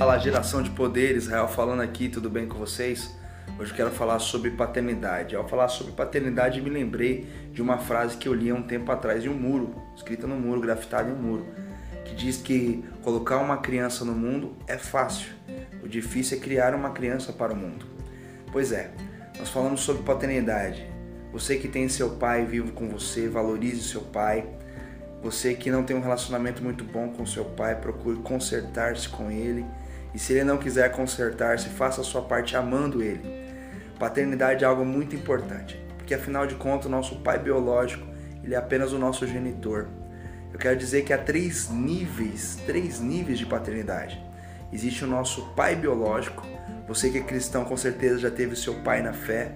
Fala geração de poder, Israel falando aqui, tudo bem com vocês? Hoje eu quero falar sobre paternidade. Ao falar sobre paternidade, me lembrei de uma frase que eu li há um tempo atrás em um muro, escrita no muro, grafitada em um muro, que diz que colocar uma criança no mundo é fácil, o difícil é criar uma criança para o mundo. Pois é, nós falamos sobre paternidade. Você que tem seu pai vivo com você, valorize seu pai. Você que não tem um relacionamento muito bom com seu pai, procure consertar-se com ele e se ele não quiser consertar-se, faça a sua parte amando ele. Paternidade é algo muito importante, porque afinal de contas, o nosso pai biológico, ele é apenas o nosso genitor. Eu quero dizer que há três níveis, três níveis de paternidade. Existe o nosso pai biológico, você que é cristão com certeza já teve seu pai na fé,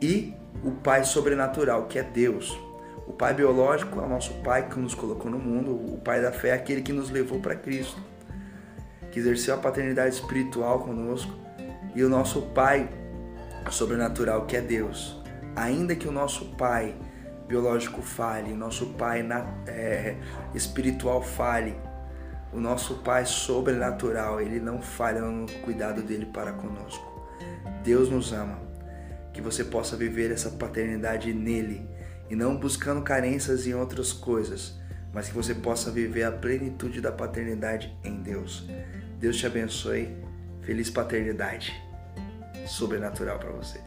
e o pai sobrenatural, que é Deus. O pai biológico é o nosso pai que nos colocou no mundo, o pai da fé é aquele que nos levou para Cristo que exerceu a paternidade espiritual conosco, e o nosso Pai sobrenatural, que é Deus. Ainda que o nosso Pai biológico fale, o nosso Pai na, é, espiritual fale, o nosso Pai sobrenatural, ele não falha no cuidado dele para conosco. Deus nos ama. Que você possa viver essa paternidade nele e não buscando carências em outras coisas, mas que você possa viver a plenitude da paternidade em Deus. Deus te abençoe. Feliz paternidade sobrenatural para você.